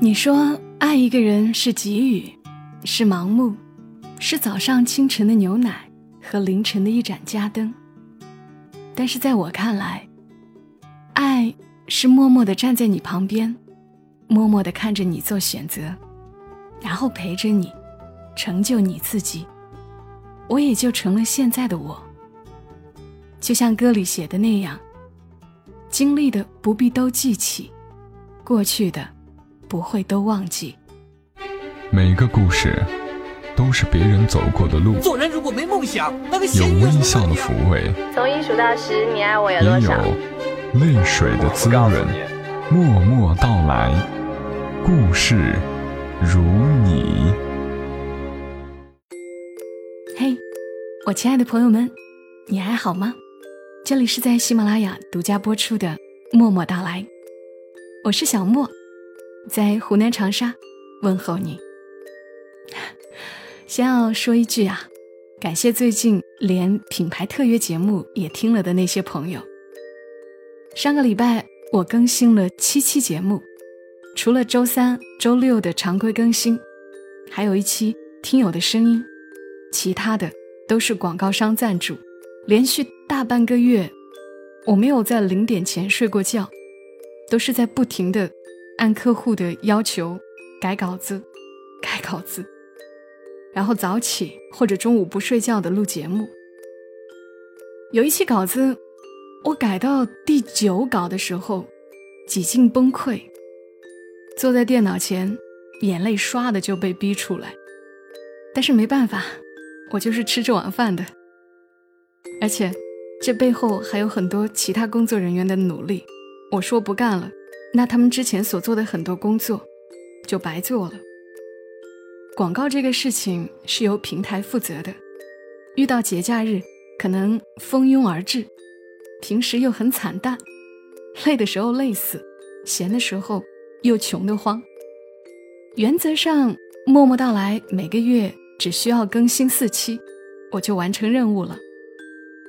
你说爱一个人是给予，是盲目，是早上清晨的牛奶和凌晨的一盏家灯。但是在我看来，爱是默默的站在你旁边，默默的看着你做选择，然后陪着你，成就你自己，我也就成了现在的我。就像歌里写的那样，经历的不必都记起，过去的。不会都忘记。每个故事都是别人走过的路。做人如果没梦想，那个有微笑的抚慰，从一数到十，你爱我有多少？也有泪水的滋润。默默到来，故事如你。嘿，我亲爱的朋友们，你还好吗？这里是在喜马拉雅独家播出的《默默到来》，我是小莫。在湖南长沙问候你。先要说一句啊，感谢最近连品牌特约节目也听了的那些朋友。上个礼拜我更新了七期节目，除了周三、周六的常规更新，还有一期听友的声音，其他的都是广告商赞助。连续大半个月，我没有在零点前睡过觉，都是在不停的。按客户的要求改稿子，改稿子，然后早起或者中午不睡觉的录节目。有一期稿子，我改到第九稿的时候，几近崩溃，坐在电脑前，眼泪唰的就被逼出来。但是没办法，我就是吃这碗饭的，而且这背后还有很多其他工作人员的努力。我说不干了。那他们之前所做的很多工作，就白做了。广告这个事情是由平台负责的，遇到节假日可能蜂拥而至，平时又很惨淡，累的时候累死，闲的时候又穷得慌。原则上，默默到来，每个月只需要更新四期，我就完成任务了。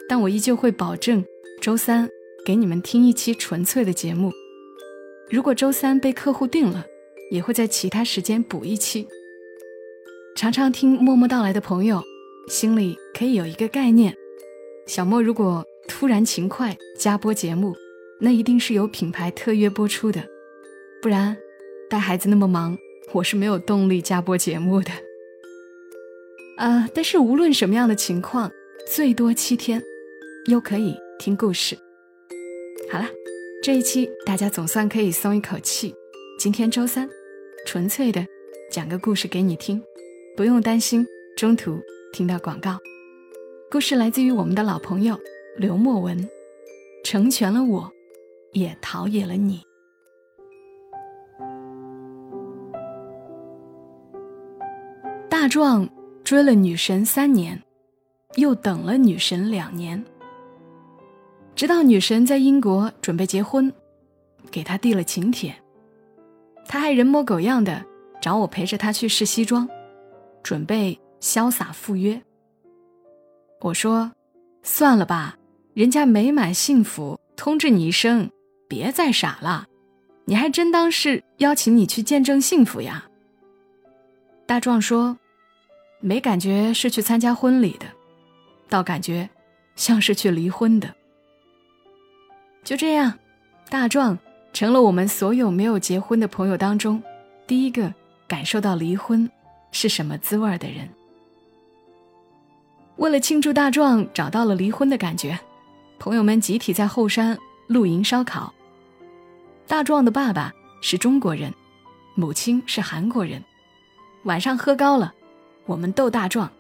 但我依旧会保证周三给你们听一期纯粹的节目。如果周三被客户定了，也会在其他时间补一期。常常听默默到来的朋友，心里可以有一个概念：小莫如果突然勤快加播节目，那一定是有品牌特约播出的，不然带孩子那么忙，我是没有动力加播节目的。啊，但是无论什么样的情况，最多七天，又可以听故事。好了。这一期大家总算可以松一口气。今天周三，纯粹的讲个故事给你听，不用担心中途听到广告。故事来自于我们的老朋友刘墨文，成全了我，也陶冶了你。大壮追了女神三年，又等了女神两年。直到女神在英国准备结婚，给他递了请帖，他还人模狗样的找我陪着他去试西装，准备潇洒赴约。我说：“算了吧，人家美满幸福，通知你一声，别再傻了。你还真当是邀请你去见证幸福呀？”大壮说：“没感觉是去参加婚礼的，倒感觉像是去离婚的。”就这样，大壮成了我们所有没有结婚的朋友当中第一个感受到离婚是什么滋味的人。为了庆祝大壮找到了离婚的感觉，朋友们集体在后山露营烧烤。大壮的爸爸是中国人，母亲是韩国人。晚上喝高了，我们逗大壮：“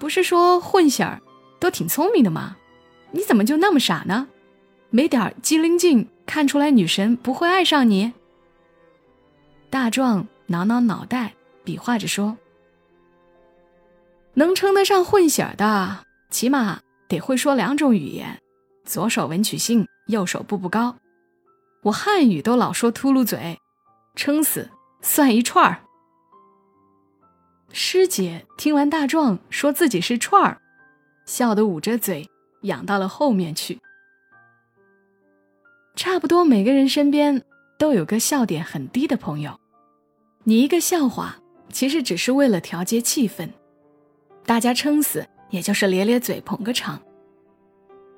不是说混血儿都挺聪明的吗？你怎么就那么傻呢？”没点机灵劲，看出来女神不会爱上你。大壮挠挠脑袋，比划着说：“能称得上混血的，起码得会说两种语言，左手文曲星，右手步步高。我汉语都老说秃噜嘴，撑死算一串儿。”师姐听完大壮说自己是串儿，笑得捂着嘴，仰到了后面去。差不多每个人身边都有个笑点很低的朋友，你一个笑话，其实只是为了调节气氛，大家撑死也就是咧咧嘴捧个场。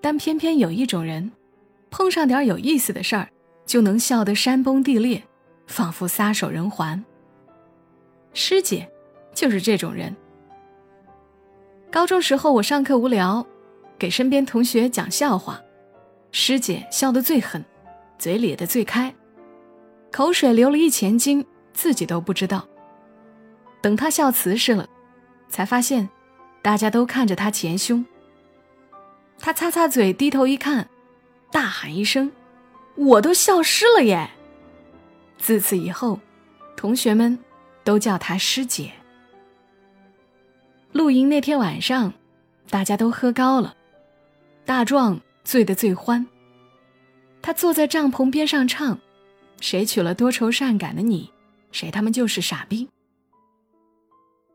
但偏偏有一种人，碰上点有意思的事儿，就能笑得山崩地裂，仿佛撒手人寰。师姐就是这种人。高中时候，我上课无聊，给身边同学讲笑话，师姐笑得最狠，嘴咧得最开，口水流了一钱斤，自己都不知道。等她笑瓷实了，才发现，大家都看着她前胸。她擦擦嘴，低头一看，大喊一声：“我都笑湿了耶！”自此以后，同学们都叫她师姐。露营那天晚上，大家都喝高了，大壮醉得最欢。他坐在帐篷边上唱：“谁娶了多愁善感的你，谁他妈就是傻逼。”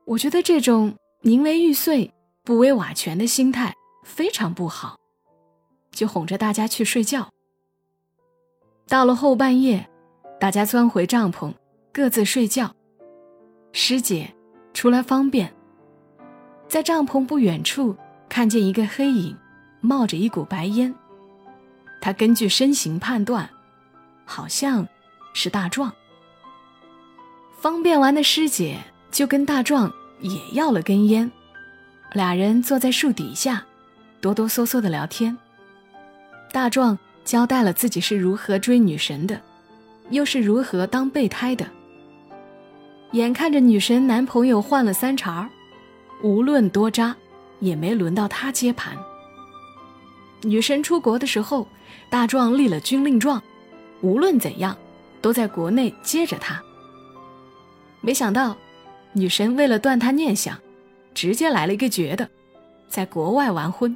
我觉得这种宁为玉碎不为瓦全的心态非常不好，就哄着大家去睡觉。到了后半夜，大家钻回帐篷，各自睡觉。师姐出来方便。在帐篷不远处，看见一个黑影，冒着一股白烟。他根据身形判断，好像是大壮。方便完的师姐就跟大壮也要了根烟，俩人坐在树底下，哆哆嗦嗦的聊天。大壮交代了自己是如何追女神的，又是如何当备胎的。眼看着女神男朋友换了三茬儿。无论多渣，也没轮到他接盘。女神出国的时候，大壮立了军令状，无论怎样，都在国内接着她。没想到，女神为了断他念想，直接来了一个绝的，在国外完婚。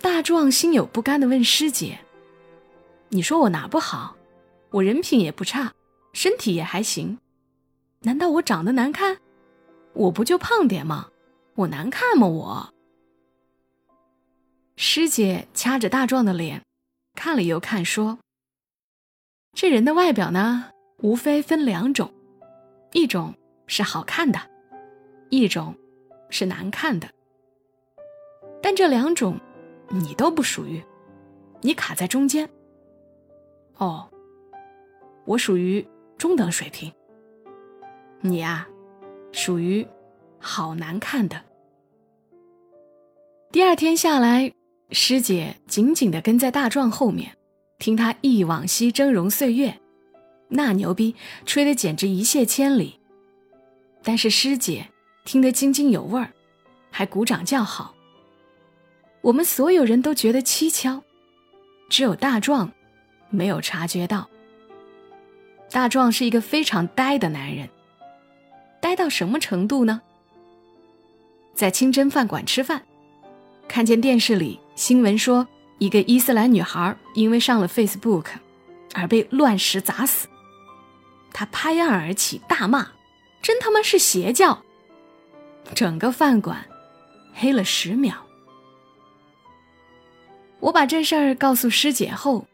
大壮心有不甘的问师姐：“你说我哪不好？我人品也不差，身体也还行，难道我长得难看？”我不就胖点吗？我难看吗？我。师姐掐着大壮的脸，看了又看，说：“这人的外表呢，无非分两种，一种是好看的，一种是难看的。但这两种，你都不属于，你卡在中间。哦，我属于中等水平。你呀。”属于好难看的。第二天下来，师姐紧紧地跟在大壮后面，听他忆往昔峥嵘岁月，那牛逼吹得简直一泻千里。但是师姐听得津津有味儿，还鼓掌叫好。我们所有人都觉得蹊跷，只有大壮没有察觉到。大壮是一个非常呆的男人。呆到什么程度呢？在清真饭馆吃饭，看见电视里新闻说，一个伊斯兰女孩因为上了 Facebook，而被乱石砸死。他拍案而起，大骂：“真他妈是邪教！”整个饭馆黑了十秒。我把这事儿告诉师姐后，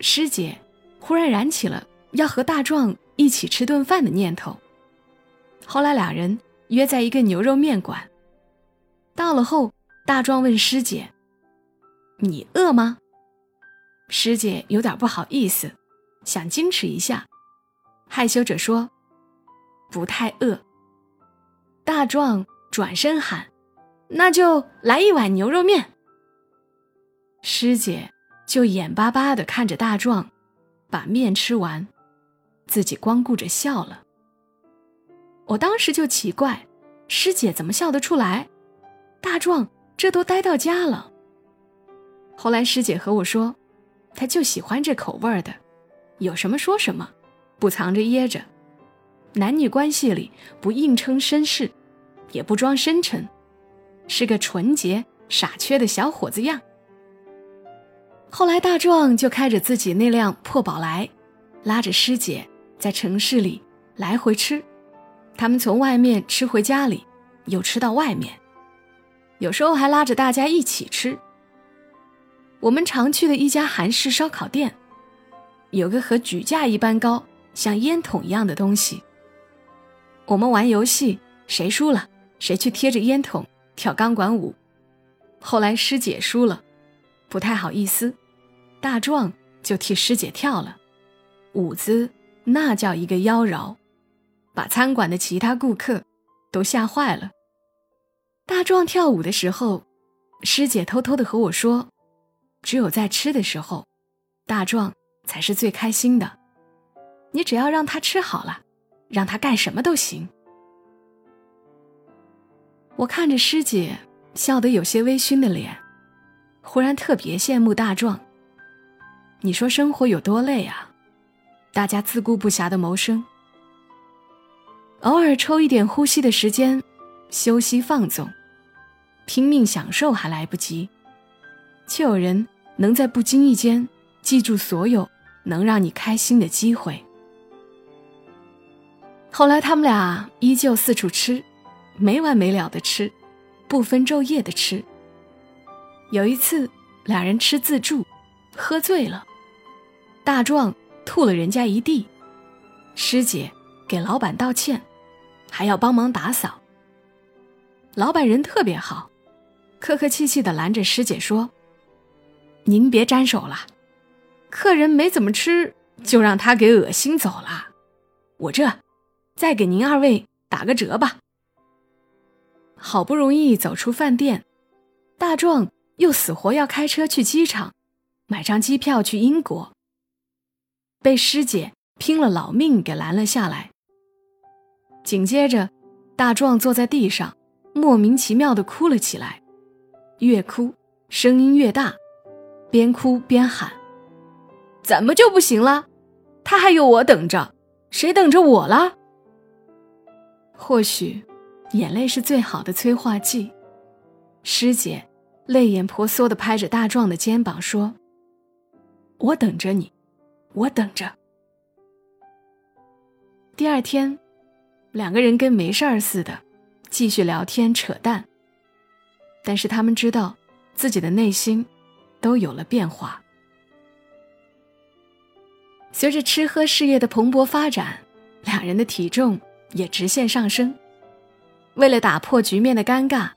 师姐忽然燃起了要和大壮一起吃顿饭的念头。后来俩人约在一个牛肉面馆。到了后，大壮问师姐：“你饿吗？”师姐有点不好意思，想矜持一下，害羞着说：“不太饿。”大壮转身喊：“那就来一碗牛肉面。”师姐就眼巴巴地看着大壮把面吃完，自己光顾着笑了。我当时就奇怪，师姐怎么笑得出来？大壮这都待到家了。后来师姐和我说，他就喜欢这口味儿的，有什么说什么，不藏着掖着，男女关系里不硬撑绅士，也不装深沉，是个纯洁傻缺的小伙子样。后来大壮就开着自己那辆破宝来，拉着师姐在城市里来回吃。他们从外面吃回家里，又吃到外面，有时候还拉着大家一起吃。我们常去的一家韩式烧烤店，有个和举架一般高、像烟筒一样的东西。我们玩游戏，谁输了，谁去贴着烟筒跳钢管舞。后来师姐输了，不太好意思，大壮就替师姐跳了，舞姿那叫一个妖娆，把餐馆的其他顾客都吓坏了。大壮跳舞的时候，师姐偷偷的和我说：“只有在吃的时候，大壮才是最开心的。你只要让他吃好了，让他干什么都行。”我看着师姐。笑得有些微醺的脸，忽然特别羡慕大壮。你说生活有多累啊？大家自顾不暇的谋生，偶尔抽一点呼吸的时间，休息放纵，拼命享受还来不及，却有人能在不经意间记住所有能让你开心的机会。后来他们俩依旧四处吃，没完没了的吃。不分昼夜的吃。有一次，俩人吃自助，喝醉了，大壮吐了人家一地，师姐给老板道歉，还要帮忙打扫。老板人特别好，客客气气的拦着师姐说：“您别沾手了，客人没怎么吃，就让他给恶心走了。我这，再给您二位打个折吧。”好不容易走出饭店，大壮又死活要开车去机场，买张机票去英国。被师姐拼了老命给拦了下来。紧接着，大壮坐在地上，莫名其妙的哭了起来，越哭声音越大，边哭边喊：“怎么就不行了？他还有我等着，谁等着我了？”或许。眼泪是最好的催化剂。师姐泪眼婆娑的拍着大壮的肩膀说：“我等着你，我等着。”第二天，两个人跟没事儿似的，继续聊天扯淡。但是他们知道，自己的内心都有了变化。随着吃喝事业的蓬勃发展，两人的体重也直线上升。为了打破局面的尴尬，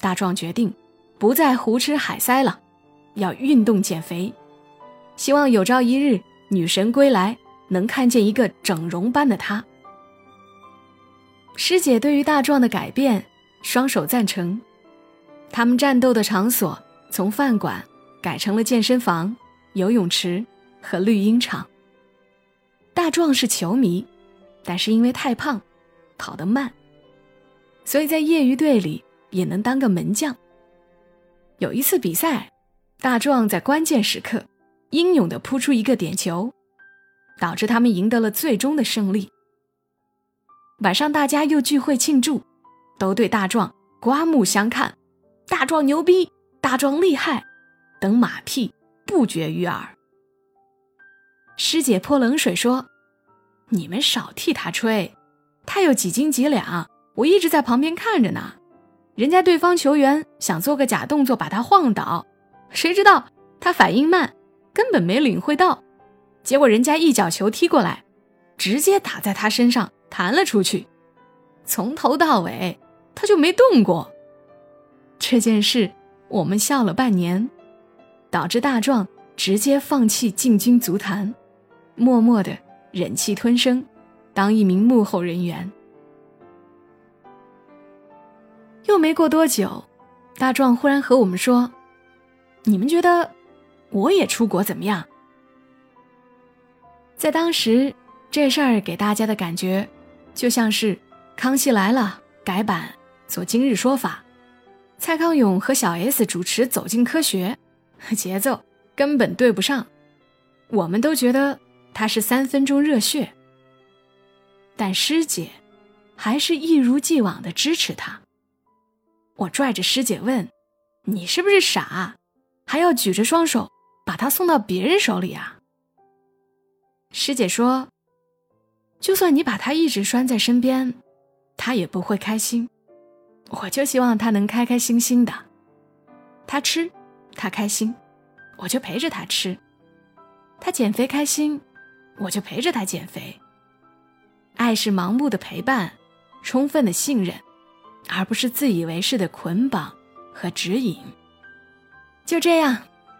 大壮决定不再胡吃海塞了，要运动减肥。希望有朝一日女神归来，能看见一个整容般的他。师姐对于大壮的改变双手赞成。他们战斗的场所从饭馆改成了健身房、游泳池和绿茵场。大壮是球迷，但是因为太胖，跑得慢。所以在业余队里也能当个门将。有一次比赛，大壮在关键时刻英勇地扑出一个点球，导致他们赢得了最终的胜利。晚上大家又聚会庆祝，都对大壮刮目相看，大壮牛逼，大壮厉害，等马屁不绝于耳。师姐泼冷水说：“你们少替他吹，他有几斤几两。”我一直在旁边看着呢，人家对方球员想做个假动作把他晃倒，谁知道他反应慢，根本没领会到，结果人家一脚球踢过来，直接打在他身上弹了出去，从头到尾他就没动过。这件事我们笑了半年，导致大壮直接放弃进军足坛，默默的忍气吞声，当一名幕后人员。又没过多久，大壮忽然和我们说：“你们觉得我也出国怎么样？”在当时，这事儿给大家的感觉，就像是《康熙来了》改版做《今日说法》，蔡康永和小 S 主持《走进科学》，节奏根本对不上。我们都觉得他是三分钟热血，但师姐还是一如既往的支持他。我拽着师姐问：“你是不是傻？还要举着双手把他送到别人手里啊？”师姐说：“就算你把他一直拴在身边，他也不会开心。我就希望他能开开心心的。他吃，他开心，我就陪着他吃；他减肥开心，我就陪着他减肥。爱是盲目的陪伴，充分的信任，而不是自以为是的捆绑和指引。就这样，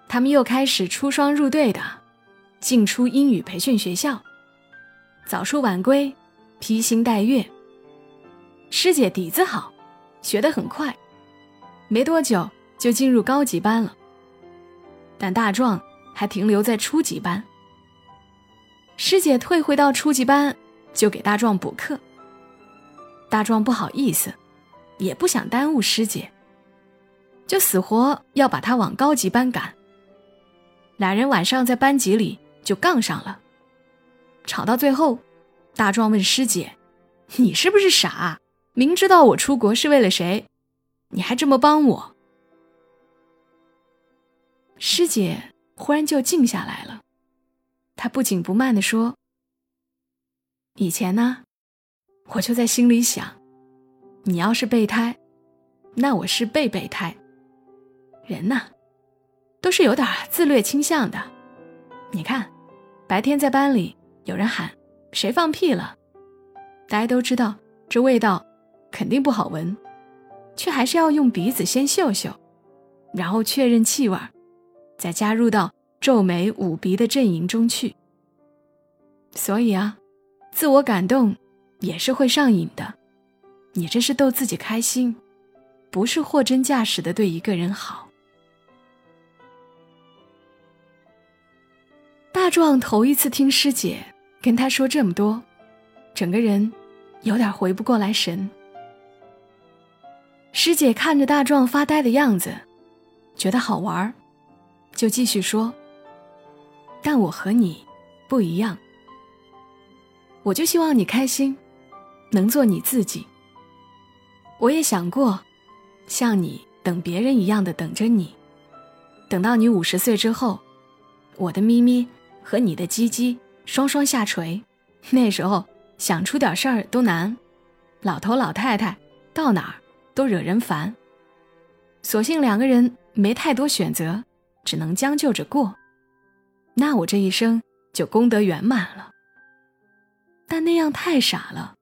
他们又开始出双入对的进出英语培训学校，早出晚归，披星戴月。师姐底子好，学得很快，没多久就进入高级班了。但大壮还停留在初级班。师姐退回到初级班，就给大壮补课。大壮不好意思，也不想耽误师姐，就死活要把他往高级班赶。俩人晚上在班级里就杠上了，吵到最后，大壮问师姐：“你是不是傻？明知道我出国是为了谁，你还这么帮我？”师姐忽然就静下来了。她不紧不慢地说：“以前呢，我就在心里想，你要是备胎，那我是被备胎。人呐，都是有点自虐倾向的。你看，白天在班里有人喊谁放屁了，大家都知道这味道肯定不好闻，却还是要用鼻子先嗅嗅，然后确认气味，再加入到。”皱眉捂鼻的阵营中去。所以啊，自我感动也是会上瘾的。你这是逗自己开心，不是货真价实的对一个人好。大壮头一次听师姐跟他说这么多，整个人有点回不过来神。师姐看着大壮发呆的样子，觉得好玩就继续说。但我和你不一样，我就希望你开心，能做你自己。我也想过，像你等别人一样的等着你，等到你五十岁之后，我的咪咪和你的鸡鸡双双下垂，那时候想出点事儿都难，老头老太太到哪儿都惹人烦，索性两个人没太多选择，只能将就着过。那我这一生就功德圆满了。但那样太傻了，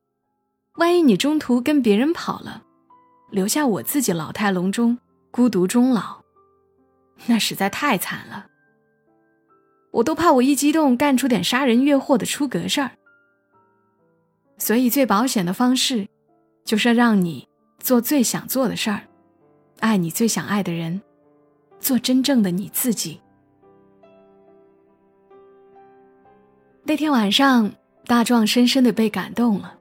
万一你中途跟别人跑了，留下我自己老态龙钟、孤独终老，那实在太惨了。我都怕我一激动干出点杀人越货的出格事儿。所以最保险的方式，就是让你做最想做的事儿，爱你最想爱的人，做真正的你自己。那天晚上，大壮深深的被感动了，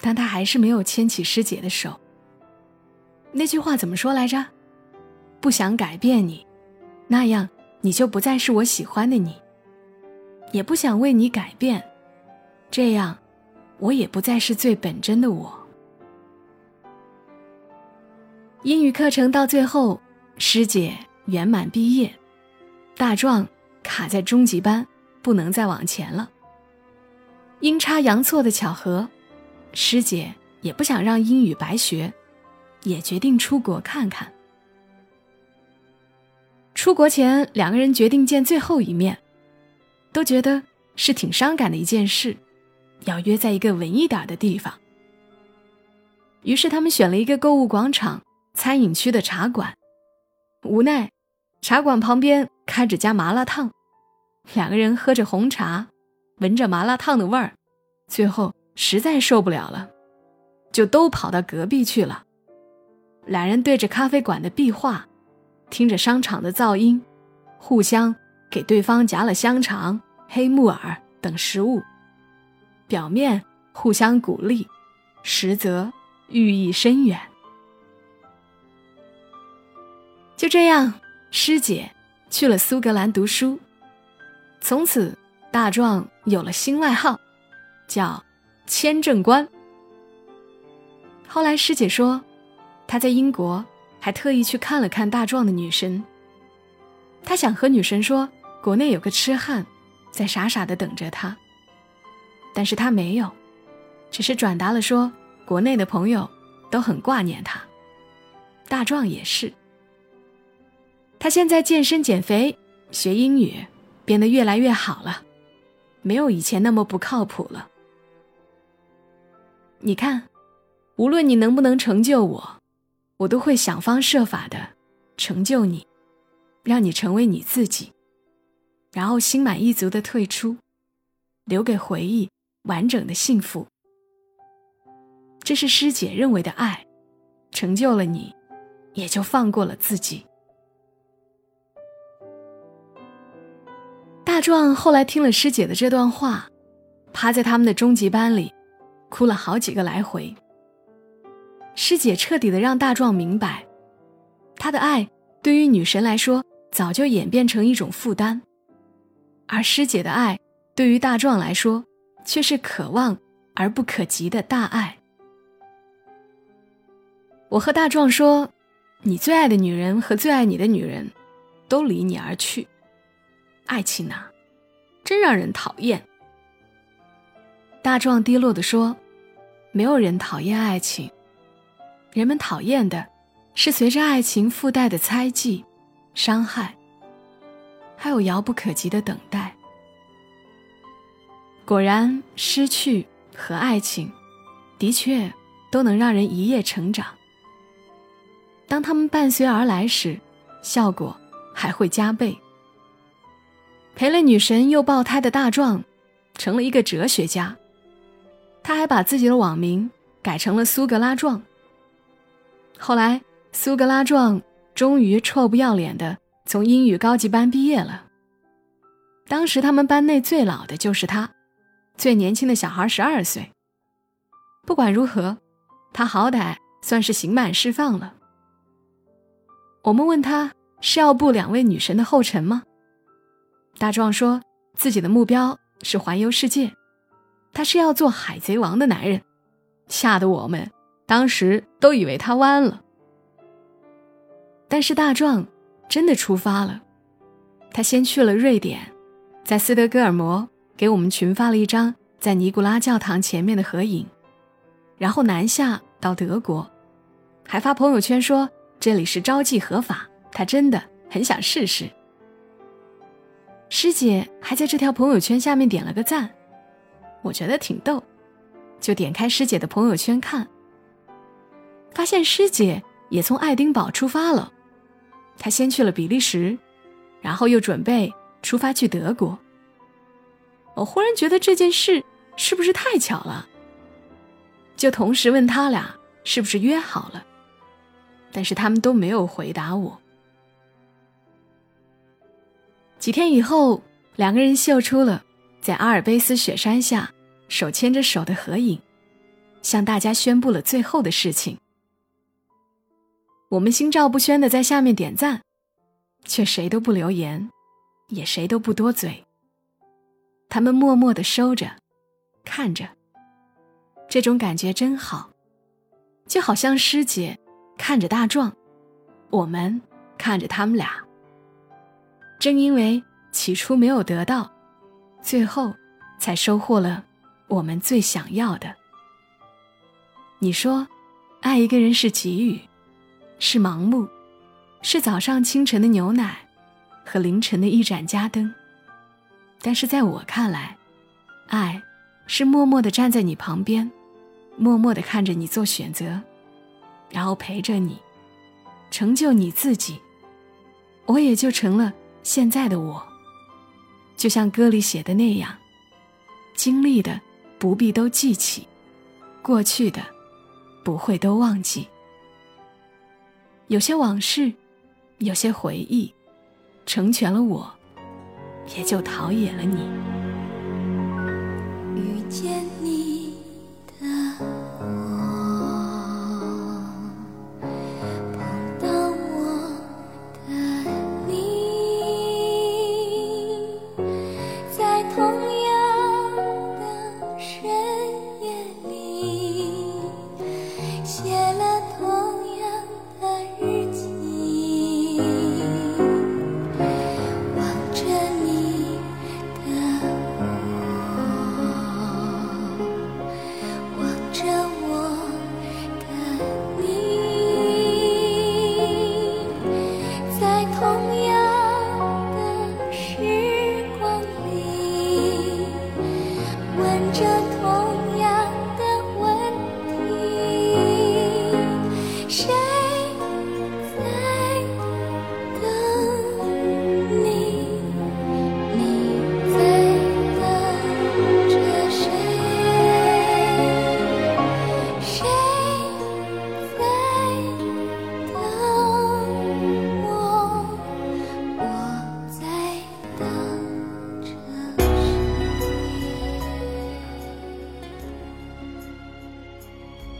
但他还是没有牵起师姐的手。那句话怎么说来着？不想改变你，那样你就不再是我喜欢的你；也不想为你改变，这样我也不再是最本真的我。英语课程到最后，师姐圆满毕业，大壮卡在中级班。不能再往前了。阴差阳错的巧合，师姐也不想让英语白学，也决定出国看看。出国前，两个人决定见最后一面，都觉得是挺伤感的一件事，要约在一个文艺点的地方。于是他们选了一个购物广场、餐饮区的茶馆，无奈茶馆旁边开着家麻辣烫。两个人喝着红茶，闻着麻辣烫的味儿，最后实在受不了了，就都跑到隔壁去了。两人对着咖啡馆的壁画，听着商场的噪音，互相给对方夹了香肠、黑木耳等食物，表面互相鼓励，实则寓意深远。就这样，师姐去了苏格兰读书。从此，大壮有了新外号，叫“签证官”。后来师姐说，她在英国还特意去看了看大壮的女神。他想和女神说，国内有个痴汉，在傻傻的等着他。但是他没有，只是转达了说，国内的朋友都很挂念他，大壮也是。他现在健身减肥，学英语。变得越来越好了，没有以前那么不靠谱了。你看，无论你能不能成就我，我都会想方设法的成就你，让你成为你自己，然后心满意足的退出，留给回忆完整的幸福。这是师姐认为的爱，成就了你，也就放过了自己。大壮后来听了师姐的这段话，趴在他们的中级班里，哭了好几个来回。师姐彻底的让大壮明白，他的爱对于女神来说早就演变成一种负担，而师姐的爱对于大壮来说却是可望而不可及的大爱。我和大壮说：“你最爱的女人和最爱你的女人，都离你而去。爱情啊，真让人讨厌。”大壮低落的说：“没有人讨厌爱情，人们讨厌的，是随着爱情附带的猜忌、伤害，还有遥不可及的等待。果然，失去和爱情，的确都能让人一夜成长。”当他们伴随而来时，效果还会加倍。陪了女神又爆胎的大壮，成了一个哲学家。他还把自己的网名改成了苏格拉壮。后来，苏格拉壮终于臭不要脸的从英语高级班毕业了。当时他们班内最老的就是他，最年轻的小孩十二岁。不管如何，他好歹算是刑满释放了。我们问他是要步两位女神的后尘吗？大壮说自己的目标是环游世界，他是要做海贼王的男人，吓得我们当时都以为他弯了。但是大壮真的出发了，他先去了瑞典，在斯德哥尔摩给我们群发了一张在尼古拉教堂前面的合影，然后南下到德国，还发朋友圈说。这里是招妓合法，他真的很想试试。师姐还在这条朋友圈下面点了个赞，我觉得挺逗，就点开师姐的朋友圈看，发现师姐也从爱丁堡出发了，她先去了比利时，然后又准备出发去德国。我忽然觉得这件事是不是太巧了，就同时问他俩是不是约好了。但是他们都没有回答我。几天以后，两个人秀出了在阿尔卑斯雪山下手牵着手的合影，向大家宣布了最后的事情。我们心照不宣的在下面点赞，却谁都不留言，也谁都不多嘴。他们默默的收着，看着，这种感觉真好，就好像师姐。看着大壮，我们看着他们俩。正因为起初没有得到，最后才收获了我们最想要的。你说，爱一个人是给予，是盲目，是早上清晨的牛奶和凌晨的一盏家灯。但是在我看来，爱是默默的站在你旁边，默默的看着你做选择。然后陪着你，成就你自己，我也就成了现在的我。就像歌里写的那样，经历的不必都记起，过去的不会都忘记。有些往事，有些回忆，成全了我，也就陶冶了你。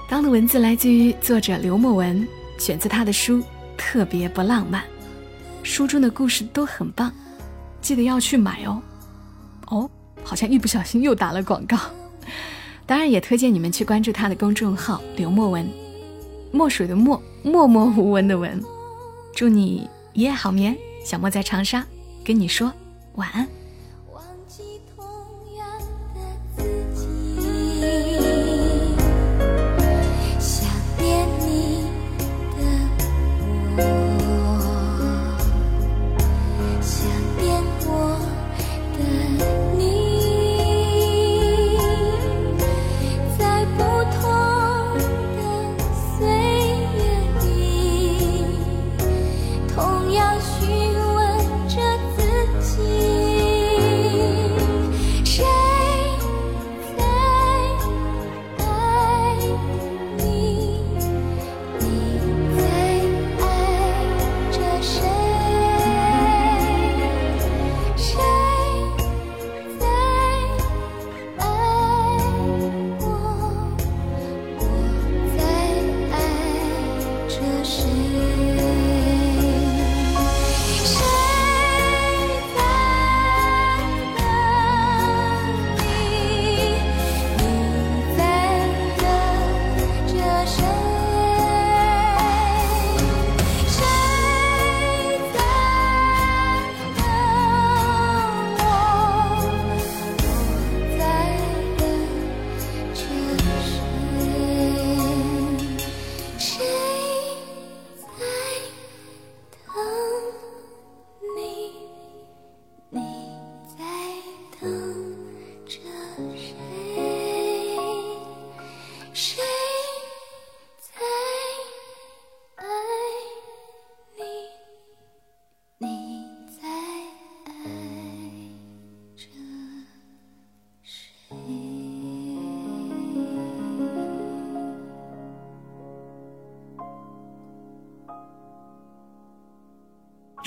你。刚的文字来自于作者刘墨文，选自他的书《特别不浪漫》，书中的故事都很棒，记得要去买哦。哦，好像一不小心又打了广告。当然也推荐你们去关注他的公众号刘墨文，墨水的墨，默默无闻的文。祝你一夜好眠，小莫在长沙跟你说晚安。